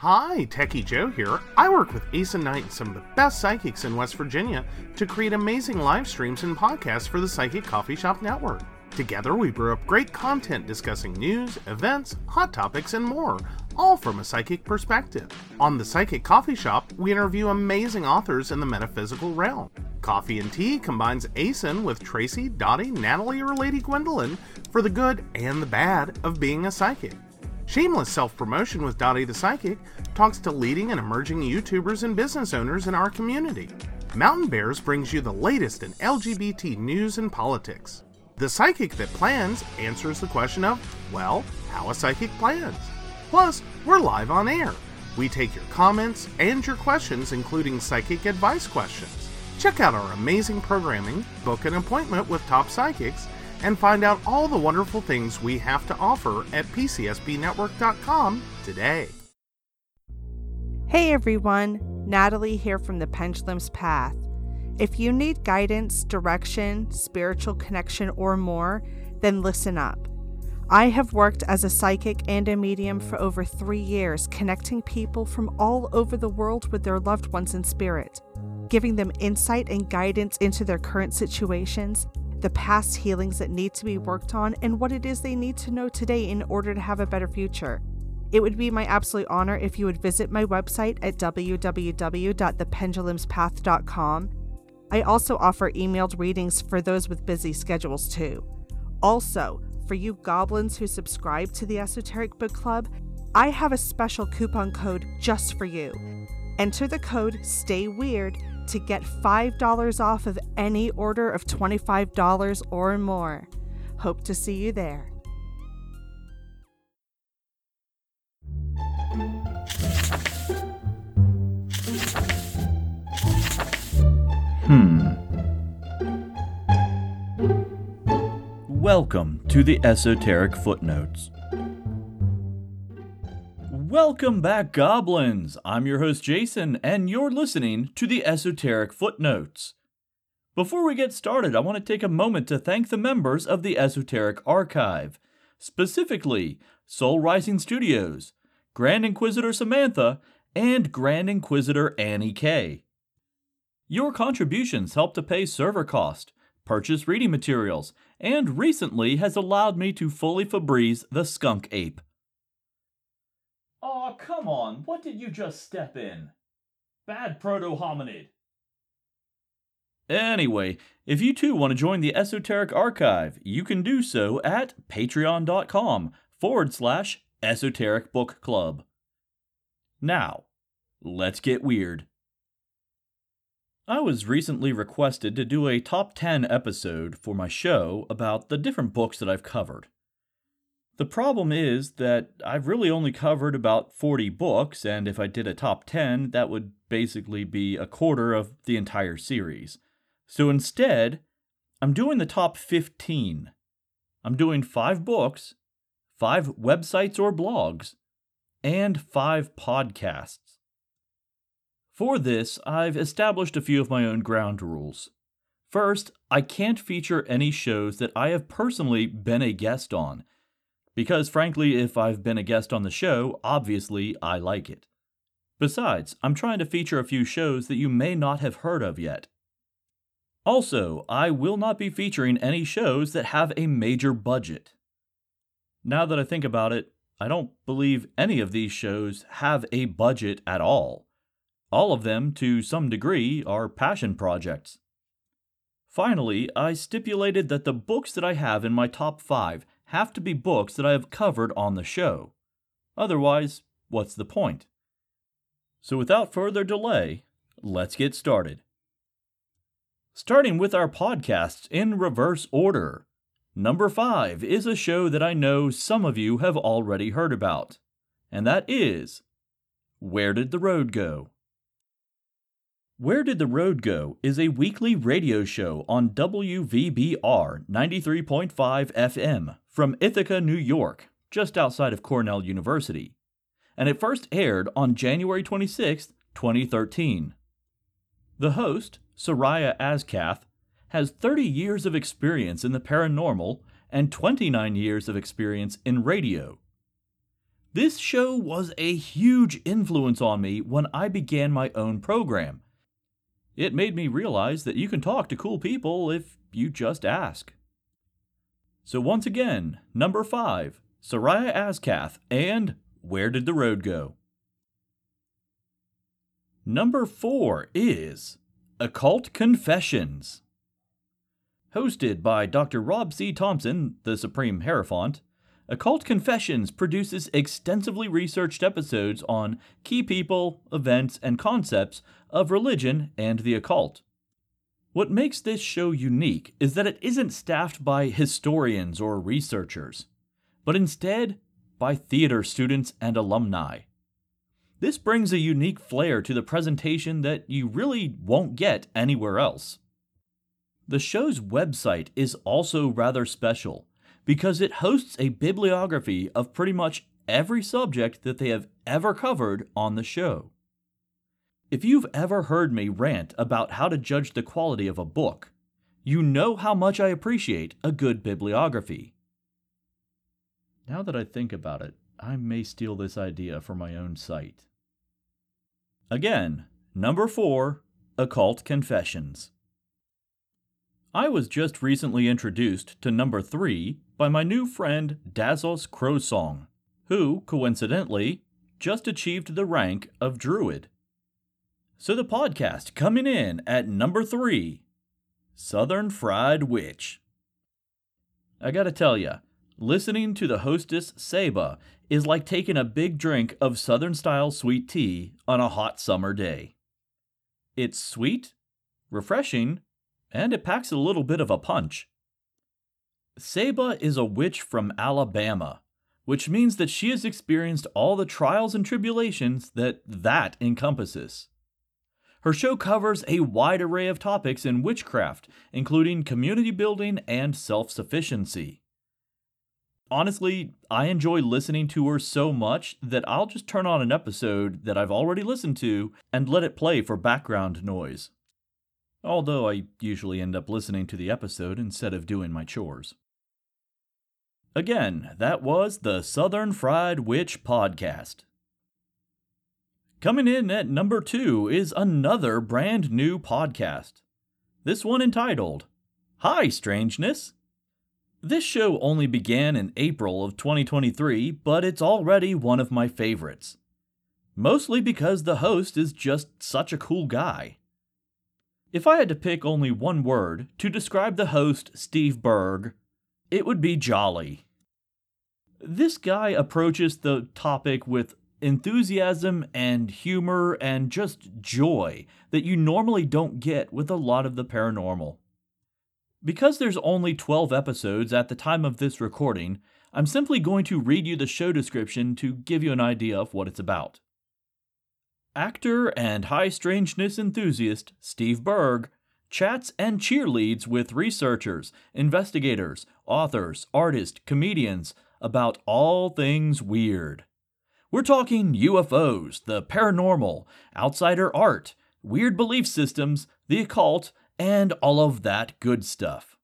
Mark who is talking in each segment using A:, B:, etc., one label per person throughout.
A: Hi, Techie Joe here. I work with Ace and Knight and some of the best psychics in West Virginia to create amazing live streams and podcasts for the Psychic Coffee Shop Network. Together, we brew up great content discussing news, events, hot topics, and more, all from a psychic perspective. On the Psychic Coffee Shop, we interview amazing authors in the metaphysical realm. Coffee and Tea combines ASIN with Tracy, Dottie, Natalie, or Lady Gwendolyn for the good and the bad of being a psychic. Shameless Self Promotion with Dottie the Psychic talks to leading and emerging YouTubers and business owners in our community. Mountain Bears brings you the latest in LGBT news and politics. The Psychic That Plans answers the question of, well, how a psychic plans. Plus, we're live on air. We take your comments and your questions, including psychic advice questions. Check out our amazing programming, book an appointment with top psychics, and find out all the wonderful things we have to offer at PCSBnetwork.com today.
B: Hey everyone, Natalie here from the Pendulum's Path. If you need guidance, direction, spiritual connection, or more, then listen up. I have worked as a psychic and a medium for over three years, connecting people from all over the world with their loved ones in spirit, giving them insight and guidance into their current situations the past healings that need to be worked on, and what it is they need to know today in order to have a better future. It would be my absolute honor if you would visit my website at www.thependulumspath.com. I also offer emailed readings for those with busy schedules too. Also, for you goblins who subscribe to the Esoteric Book Club, I have a special coupon code just for you. Enter the code STAY WEIRD to get $5 off of any order of $25 or more. Hope to see you there.
C: Hmm. Welcome to the Esoteric Footnotes. Welcome back, Goblins! I'm your host, Jason, and you're listening to the Esoteric Footnotes. Before we get started, I want to take a moment to thank the members of the Esoteric Archive, specifically Soul Rising Studios, Grand Inquisitor Samantha, and Grand Inquisitor Annie K. Your contributions help to pay server cost, purchase reading materials, and recently has allowed me to fully Febreze the Skunk Ape. Aw, come on, what did you just step in? Bad proto hominid. Anyway, if you too want to join the Esoteric Archive, you can do so at patreon.com forward slash esoteric book club. Now, let's get weird. I was recently requested to do a top 10 episode for my show about the different books that I've covered. The problem is that I've really only covered about 40 books, and if I did a top 10, that would basically be a quarter of the entire series. So instead, I'm doing the top 15. I'm doing five books, five websites or blogs, and five podcasts. For this, I've established a few of my own ground rules. First, I can't feature any shows that I have personally been a guest on because, frankly, if I've been a guest on the show, obviously I like it. Besides, I'm trying to feature a few shows that you may not have heard of yet. Also, I will not be featuring any shows that have a major budget. Now that I think about it, I don't believe any of these shows have a budget at all. All of them, to some degree, are passion projects. Finally, I stipulated that the books that I have in my top 5 have to be books that I have covered on the show. Otherwise, what's the point? So, without further delay, let's get started. Starting with our podcasts in reverse order. Number 5 is a show that I know some of you have already heard about, and that is Where Did the Road Go? Where Did the Road Go is a weekly radio show on WVBR 93.5 FM from Ithaca, New York, just outside of Cornell University, and it first aired on January 26, 2013. The host, Seriah Azkath, has 30 years of experience in the paranormal and 29 years of experience in radio. This show was a huge influence on me when I began my own program. It made me realize that you can talk to cool people if you just ask. So, once again, number five, Seriah Azkath and Where Did the Road Go? Number four is Occult Confessions. Hosted by Dr. Rob C. Thompson, the Supreme Hierophant, Occult Confessions produces extensively researched episodes on key people, events, and concepts of religion and the occult. What makes this show unique is that it isn't staffed by historians or researchers, but instead by theater students and alumni. This brings a unique flair to the presentation that you really won't get anywhere else. The show's website is also rather special because it hosts a bibliography of pretty much every subject that they have ever covered on the show. If you've ever heard me rant about how to judge the quality of a book, you know how much I appreciate a good bibliography. Now that I think about it, I may steal this idea for my own site. Again, number four Occult Confessions. I was just recently introduced to number three by my new friend Dazos Crowsong, who, coincidentally, just achieved the rank of Druid. So the podcast coming in at number three Southern Fried Witch. I gotta tell ya, listening to the hostess Saba is like taking a big drink of Southern style sweet tea on a hot summer day. It's sweet, refreshing, and it packs a little bit of a punch. Saba is a witch from Alabama, which means that she has experienced all the trials and tribulations that that encompasses. Her show covers a wide array of topics in witchcraft, including community building and self sufficiency. Honestly, I enjoy listening to her so much that I'll just turn on an episode that I've already listened to and let it play for background noise. Although I usually end up listening to the episode instead of doing my chores. Again, that was the Southern Fried Witch Podcast. Coming in at number two is another brand new podcast. This one entitled Hi Strangeness. This show only began in April of 2023, but it's already one of my favorites. Mostly because the host is just such a cool guy. If I had to pick only one word to describe the host, Steve Berg, it would be jolly. This guy approaches the topic with enthusiasm and humor and just joy that you normally don't get with a lot of the paranormal. Because there's only 12 episodes at the time of this recording, I'm simply going to read you the show description to give you an idea of what it's about. Actor and high strangeness enthusiast Steve Berg chats and cheerleads with researchers, investigators, authors, artists, comedians about all things weird. We're talking UFOs, the paranormal, outsider art, weird belief systems, the occult, and all of that good stuff.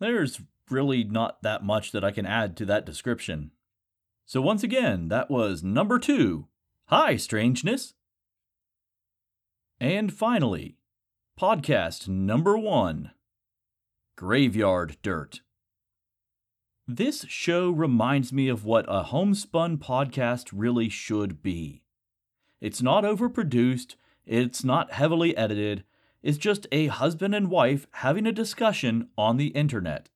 C: There's really not that much that I can add to that description. So, once again, that was number two Hi, Strangeness. And finally, podcast number one Graveyard Dirt. This show reminds me of what a homespun podcast really should be. It's not overproduced, it's not heavily edited, it's just a husband and wife having a discussion on the internet.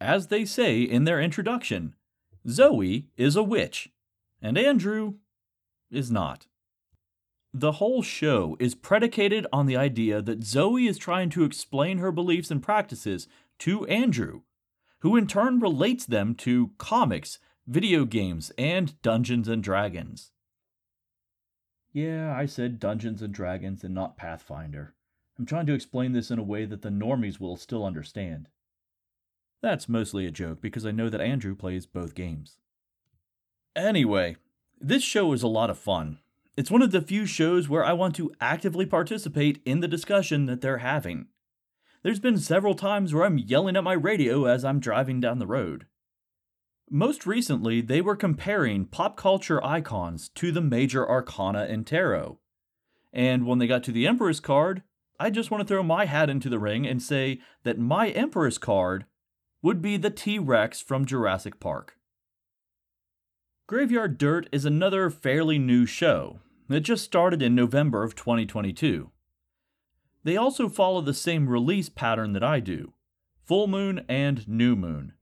C: As they say in their introduction, Zoe is a witch, and Andrew is not. The whole show is predicated on the idea that Zoe is trying to explain her beliefs and practices to Andrew, who in turn relates them to comics, video games, and Dungeons and Dragons. Yeah, I said Dungeons and Dragons and not Pathfinder. I'm trying to explain this in a way that the normies will still understand. That's mostly a joke because I know that Andrew plays both games. Anyway, this show is a lot of fun. It's one of the few shows where I want to actively participate in the discussion that they're having. There's been several times where I'm yelling at my radio as I'm driving down the road. Most recently, they were comparing pop culture icons to the major arcana in tarot. And when they got to the Empress card, I just want to throw my hat into the ring and say that my Empress card would be the T Rex from Jurassic Park. Graveyard Dirt is another fairly new show. It just started in November of 2022. They also follow the same release pattern that I do full moon and new moon.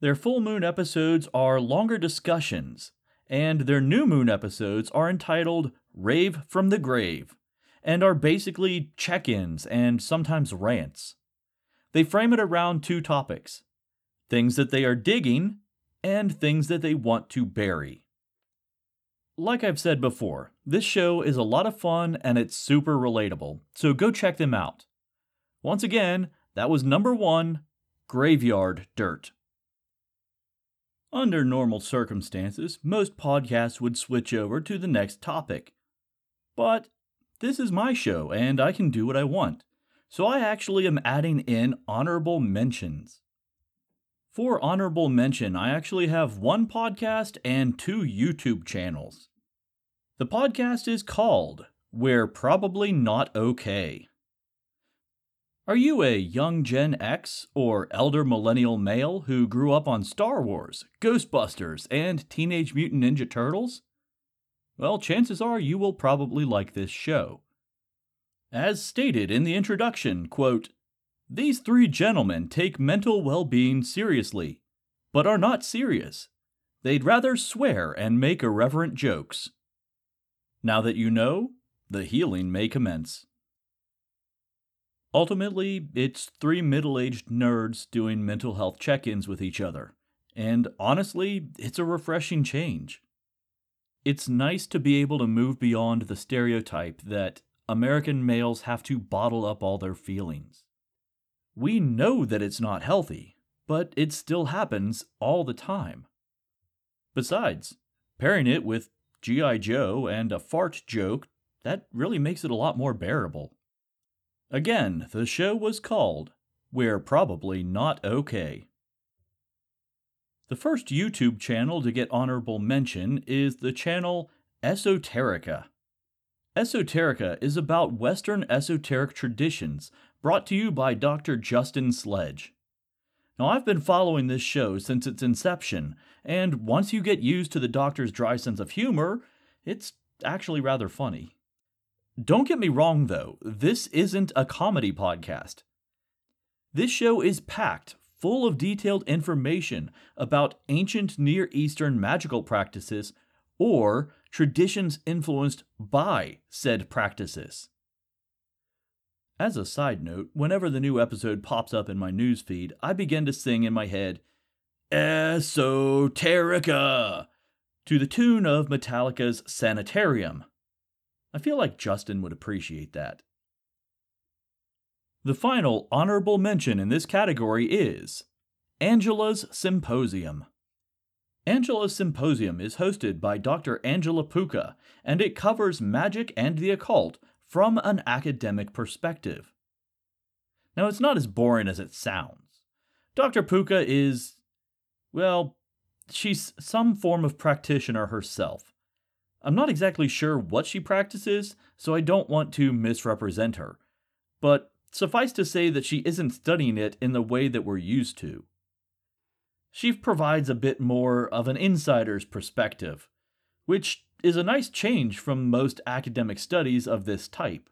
C: Their full moon episodes are longer discussions, and their new moon episodes are entitled Rave from the Grave and are basically check ins and sometimes rants. They frame it around two topics things that they are digging and things that they want to bury. Like I've said before, this show is a lot of fun and it's super relatable, so go check them out. Once again, that was number one Graveyard Dirt. Under normal circumstances, most podcasts would switch over to the next topic. But this is my show, and I can do what I want, so I actually am adding in honorable mentions. For honorable mention, I actually have one podcast and two YouTube channels. The podcast is called We're Probably Not Okay. Are you a young Gen X or elder millennial male who grew up on Star Wars, Ghostbusters, and Teenage Mutant Ninja Turtles? Well, chances are you will probably like this show. As stated in the introduction, quote, these three gentlemen take mental well being seriously, but are not serious. They'd rather swear and make irreverent jokes. Now that you know, the healing may commence. Ultimately, it's three middle aged nerds doing mental health check ins with each other. And honestly, it's a refreshing change. It's nice to be able to move beyond the stereotype that American males have to bottle up all their feelings. We know that it's not healthy, but it still happens all the time. Besides, pairing it with G.I. Joe and a fart joke, that really makes it a lot more bearable. Again, the show was called We're Probably Not Okay. The first YouTube channel to get honorable mention is the channel Esoterica. Esoterica is about Western esoteric traditions brought to you by Dr. Justin Sledge. Now, I've been following this show since its inception, and once you get used to the doctor's dry sense of humor, it's actually rather funny. Don't get me wrong, though, this isn't a comedy podcast. This show is packed full of detailed information about ancient Near Eastern magical practices or traditions influenced by said practices. As a side note, whenever the new episode pops up in my newsfeed, I begin to sing in my head, Esoterica, to the tune of Metallica's Sanitarium. I feel like Justin would appreciate that. The final honorable mention in this category is Angela's Symposium. Angela's Symposium is hosted by Dr. Angela Puca, and it covers magic and the occult from an academic perspective. Now, it's not as boring as it sounds. Dr. Puca is, well, she's some form of practitioner herself. I'm not exactly sure what she practices, so I don't want to misrepresent her. But suffice to say that she isn't studying it in the way that we're used to. She provides a bit more of an insider's perspective, which is a nice change from most academic studies of this type.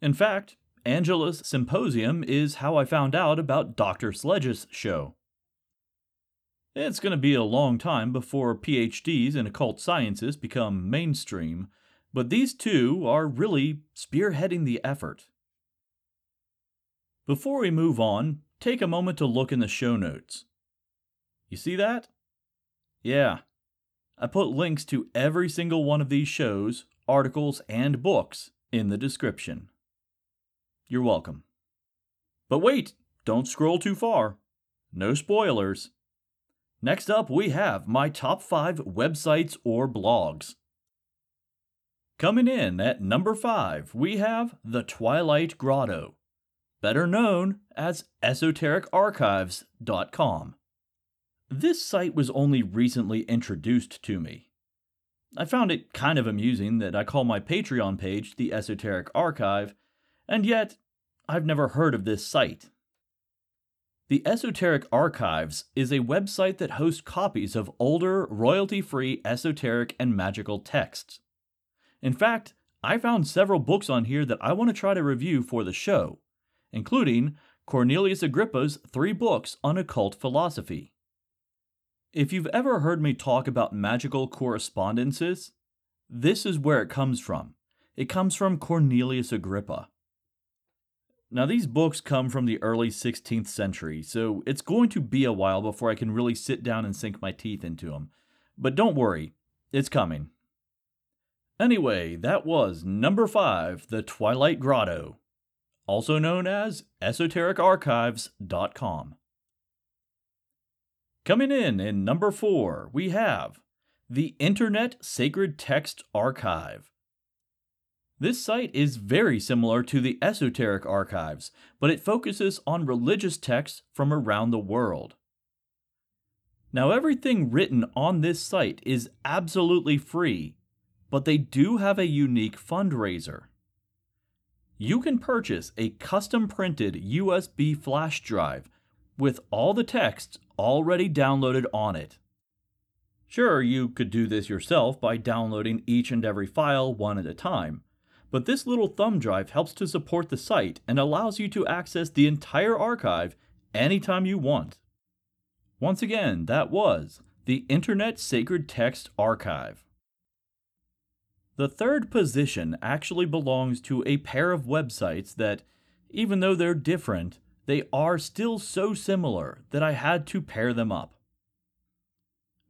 C: In fact, Angela's symposium is how I found out about Dr. Sledge's show. It's going to be a long time before PhDs in occult sciences become mainstream, but these two are really spearheading the effort. Before we move on, take a moment to look in the show notes. You see that? Yeah. I put links to every single one of these shows, articles, and books in the description. You're welcome. But wait, don't scroll too far. No spoilers. Next up, we have my top five websites or blogs. Coming in at number five, we have The Twilit Grotto, better known as esotericarchives.com. This site was only recently introduced to me. I found it kind of amusing that I call my Patreon page the Esoteric Archive, and yet I've never heard of this site. The Esoteric Archives is a website that hosts copies of older, royalty free esoteric and magical texts. In fact, I found several books on here that I want to try to review for the show, including Cornelius Agrippa's three books on occult philosophy. If you've ever heard me talk about magical correspondences, this is where it comes from. It comes from Cornelius Agrippa. Now, these books come from the early 16th century, so it's going to be a while before I can really sit down and sink my teeth into them. But don't worry, it's coming. Anyway, that was number 5, The Twilit Grotto, also known as esotericarchives.com. Coming in in number 4, we have the Internet Sacred Text Archive. This site is very similar to the Esoteric Archives, but it focuses on religious texts from around the world. Now, everything written on this site is absolutely free, but they do have a unique fundraiser. You can purchase a custom printed USB flash drive with all the texts already downloaded on it. Sure, you could do this yourself by downloading each and every file one at a time but this little thumb drive helps to support the site and allows you to access the entire archive anytime you want. Once again, that was the Internet Sacred Text Archive. The third position actually belongs to a pair of websites that, even though they're different, they are still so similar that I had to pair them up.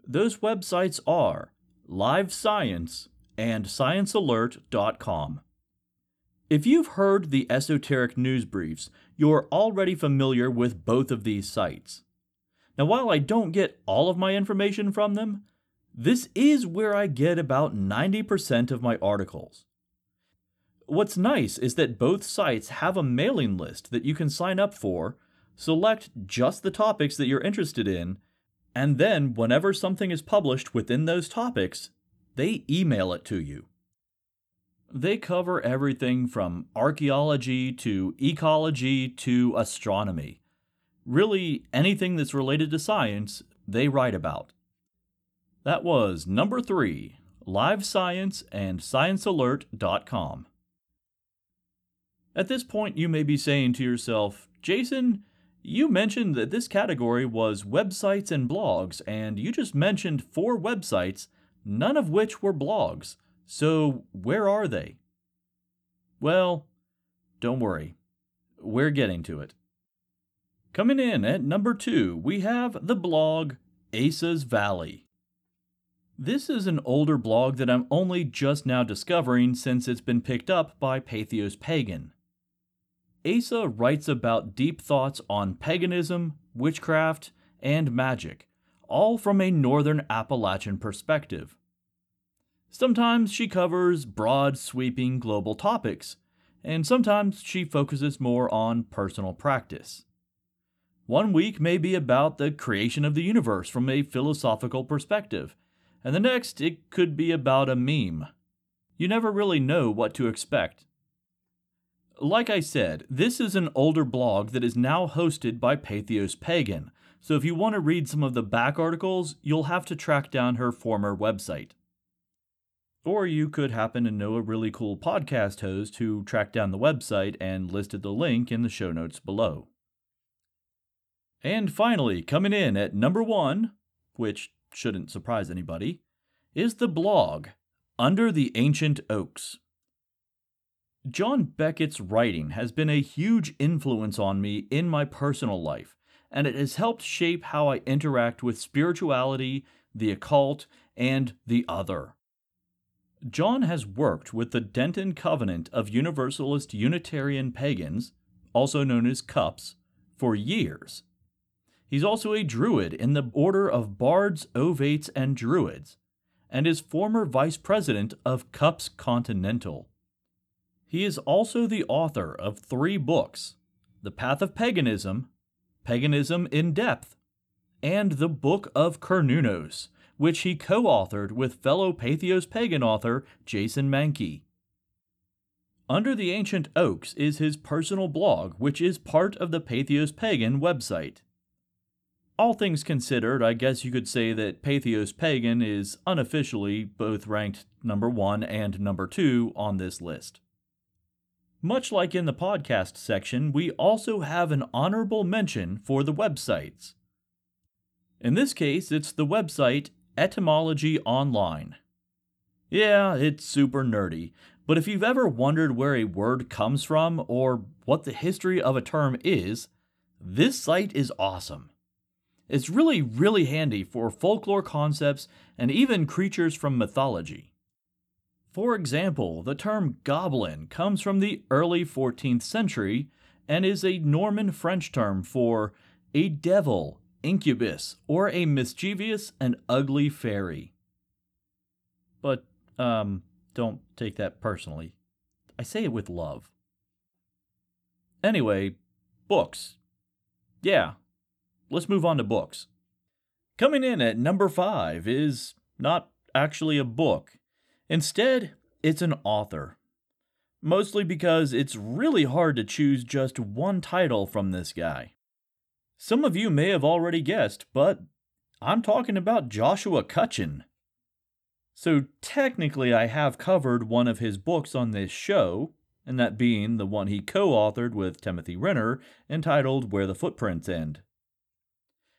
C: Those websites are Live Science and ScienceAlert.com. If you've heard the esoteric news briefs, you're already familiar with both of these sites. Now, while I don't get all of my information from them, this is where I get about 90% of my articles. What's nice is that both sites have a mailing list that you can sign up for, select just the topics that you're interested in, and then whenever something is published within those topics, they email it to you. They cover everything from archaeology to ecology to astronomy. Really, anything that's related to science, they write about. That was number three Live Science and ScienceAlert.com. At this point, you may be saying to yourself, Jason, you mentioned that this category was websites and blogs, and you just mentioned four websites, none of which were blogs. So, where are they? Well, don't worry. We're getting to it. Coming in at number two, we have the blog Esa's Valley. This is an older blog that I'm only just now discovering since it's been picked up by Patheos Pagan. Esa writes about deep thoughts on paganism, witchcraft, and magic, all from a northern Appalachian perspective. Sometimes she covers broad, sweeping global topics, and sometimes she focuses more on personal practice. One week may be about the creation of the universe from a philosophical perspective, and the next it could be about a meme. You never really know what to expect. Like I said, this is an older blog that is now hosted by Patheos Pagan, so if you want to read some of the back articles, you'll have to track down her former website. Or you could happen to know a really cool podcast host who tracked down the website and listed the link in the show notes below. And finally, coming in at number one, which shouldn't surprise anybody, is the blog Under the Ancient Oaks. John Beckett's writing has been a huge influence on me in my personal life, and it has helped shape how I interact with spirituality, the occult, and the other. John has worked with the Denton Covenant of Universalist Unitarian Pagans, also known as CUUPS, for years. He's also a Druid in the Order of Bards, Ovates, and Druids, and is former vice president of CUUPS Continental. He is also the author of three books The Path of Paganism, Paganism in Depth, and the Book of Cernunnos, which he co authored with fellow Patheos Pagan author Jason Mankey. Under the Ancient Oaks is his personal blog, which is part of the Patheos Pagan website. All things considered, I guess you could say that Patheos Pagan is unofficially both ranked number one and number two on this list. Much like in the podcast section, we also have an honorable mention for the websites. In this case, it's the website Etymology Online. Yeah, it's super nerdy, but if you've ever wondered where a word comes from or what the history of a term is, this site is awesome. It's really, really handy for folklore concepts and even creatures from mythology. For example, the term goblin comes from the early 14th century and is a Norman French term for a devil, incubus, or a mischievous and ugly fairy. But, um, don't take that personally. I say it with love. Anyway, books. Yeah, let's move on to books. Coming in at number five is not actually a book. Instead, it's an author. Mostly because it's really hard to choose just one title from this guy. Some of you may have already guessed, but I'm talking about Joshua Cutchin. So technically, I have covered one of his books on this show, and that being the one he co authored with Timothy Renner entitled Where the Footprints End.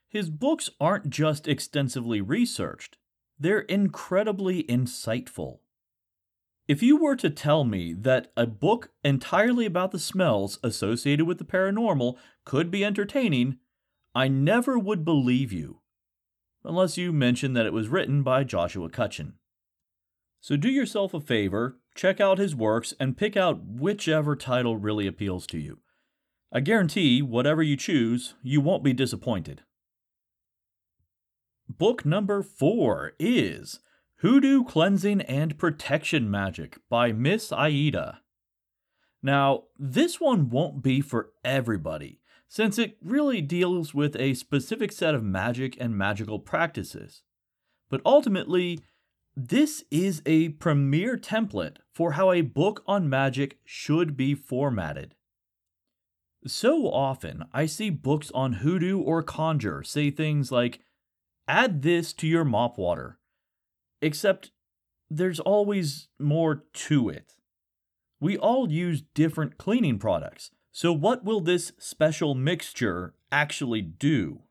C: His books aren't just extensively researched, they're incredibly insightful. If you were to tell me that a book entirely about the smells associated with the paranormal could be entertaining, I never would believe you. Unless you mention that it was written by Joshua Cutchin. So do yourself a favor, check out his works, and pick out whichever title really appeals to you. I guarantee, whatever you choose, you won't be disappointed. Book number four is Hoodoo Cleansing and Protection Magic by Miss Aida. Now, this one won't be for everybody, since it really deals with a specific set of magic and magical practices. But ultimately, this is a premier template for how a book on magic should be formatted. So often, I see books on hoodoo or conjure say things like, add this to your mop water, except there's always more to it. We all use different cleaning products, so what will this special mixture actually do?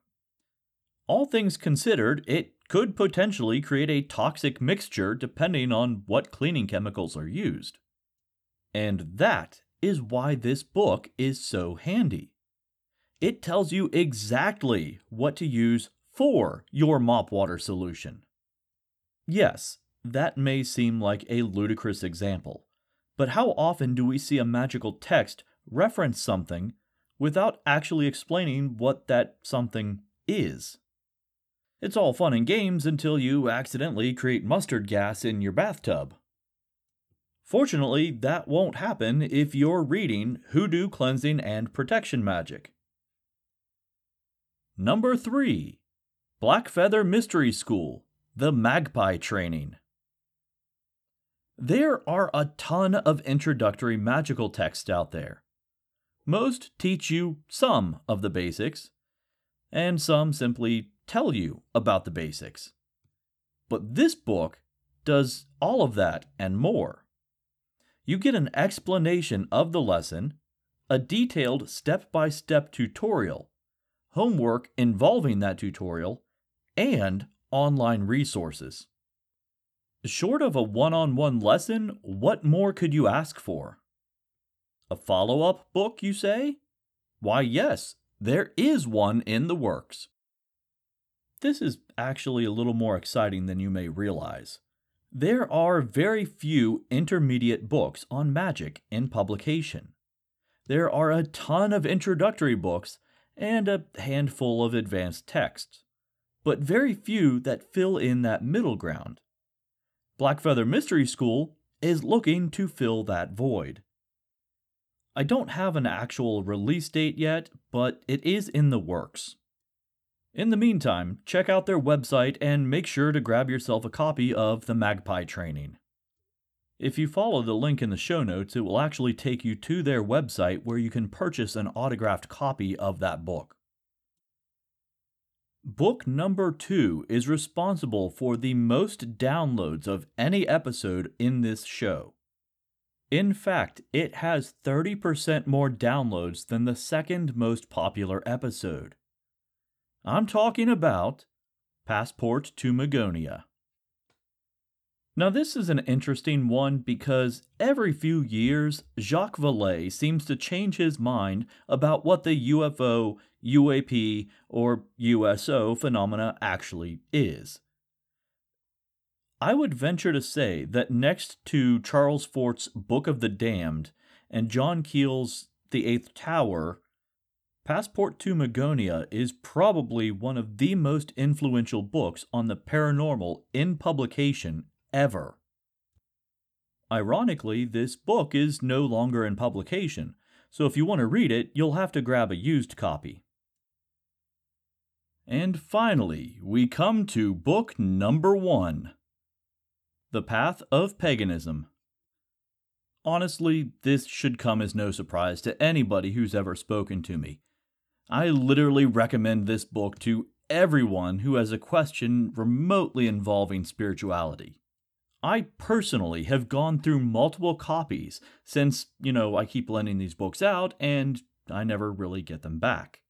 C: All things considered, it could potentially create a toxic mixture depending on what cleaning chemicals are used. And that is why this book is so handy. It tells you exactly what to use for your mop water solution. Yes, that may seem like a ludicrous example, but how often do we see a magical text reference something without actually explaining what that something is? It's all fun and games until you accidentally create mustard gas in your bathtub. Fortunately, that won't happen if you're reading Hoodoo Cleansing and Protection Magic. Number 3 Blackfeather Mystery School the Magpie Training. There are a ton of introductory magical texts out there. Most teach you some of the basics, and some simply tell you about the basics. But this book does all of that and more. You get an explanation of the lesson, a detailed step by step tutorial, homework involving that tutorial, and online resources. Short of a one on one lesson, what more could you ask for? A follow up book, you say? Why, yes, there is one in the works. This is actually a little more exciting than you may realize. There are very few intermediate books on magic in publication. There are a ton of introductory books and a handful of advanced texts but very few that fill in that middle ground. Blackfeather Mystery School is looking to fill that void. I don't have an actual release date yet, but it is in the works. In the meantime, check out their website and make sure to grab yourself a copy of the Magpie Training. If you follow the link in the show notes, it will actually take you to their website where you can purchase an autographed copy of that book. Book number two is responsible for the most downloads of any episode in this show. In fact, it has 30% more downloads than the second most popular episode. I'm talking about Passport to Magonia. Now, this is an interesting one because every few years, Jacques Vallée seems to change his mind about what the UFO, UAP, or USO phenomena actually is. I would venture to say that next to Charles Fort's Book of the Damned and John Keel's The Eighth Tower, Passport to Magonia is probably one of the most influential books on the paranormal in publication ever. Ironically, this book is no longer in publication, so if you want to read it, you'll have to grab a used copy. And finally, we come to book number one The Path of Paganism. Honestly, this should come as no surprise to anybody who's ever spoken to me. I literally recommend this book to everyone who has a question remotely involving spirituality. I personally have gone through multiple copies since, you know, I keep lending these books out and I never really get them back.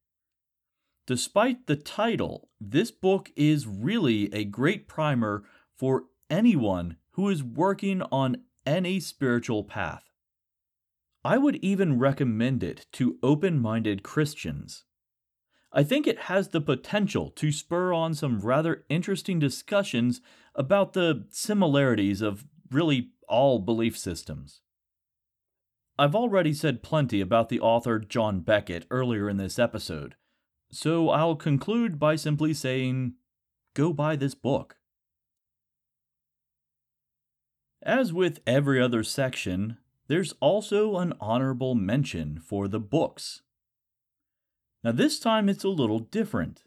C: Despite the title, this book is really a great primer for anyone who is working on any spiritual path. I would even recommend it to open minded Christians. I think it has the potential to spur on some rather interesting discussions about the similarities of really all belief systems. I've already said plenty about the author John Beckett earlier in this episode, so I'll conclude by simply saying go buy this book. As with every other section, there's also an honorable mention for the books. Now, this time it's a little different.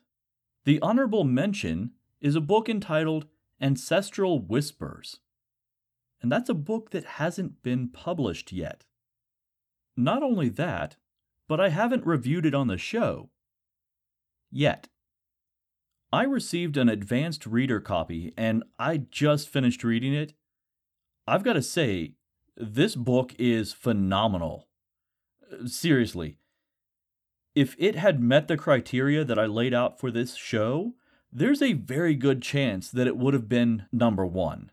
C: The honorable mention is a book entitled Ancestral Whispers, and that's a book that hasn't been published yet. Not only that, but I haven't reviewed it on the show. Yet. I received an advanced reader copy and I just finished reading it. I've got to say, this book is phenomenal. Seriously, if it had met the criteria that I laid out for this show, there's a very good chance that it would have been number one.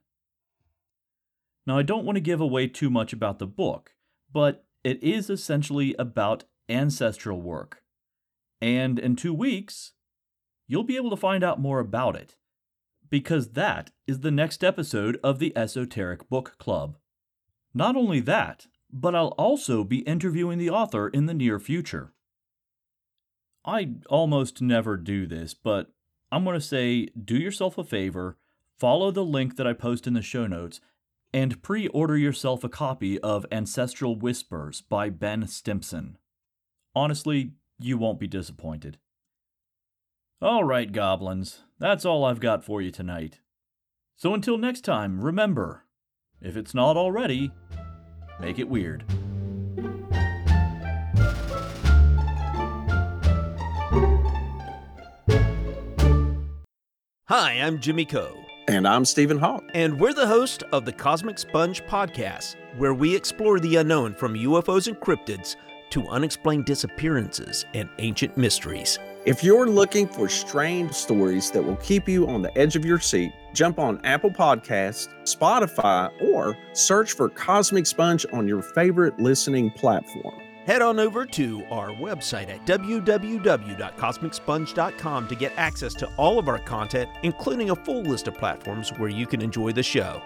C: Now, I don't want to give away too much about the book, but it is essentially about ancestral work. And in two weeks, you'll be able to find out more about it, because that is the next episode of the Esoteric Book Club. Not only that, but I'll also be interviewing the author in the near future. I almost never do this, but I'm going to say do yourself a favor, follow the link that I post in the show notes, and pre order yourself a copy of Ancestral Whispers by Ben Stimpson. Honestly, you won't be disappointed. All right, goblins, that's all I've got for you tonight. So until next time, remember if it's not already, make it weird.
D: Hi, I'm Jimmy Coe.
E: And I'm Stephen Hawk.
D: And we're the host of the Cosmic Sponge podcast, where we explore the unknown from UFOs and cryptids to unexplained disappearances and ancient mysteries.
E: If you're looking for strange stories that will keep you on the edge of your seat, jump on Apple Podcasts, Spotify, or search for Cosmic Sponge on your favorite listening platform.
D: Head on over to our website at www.cosmicsponge.com to get access to all of our content, including a full list of platforms where you can enjoy the show.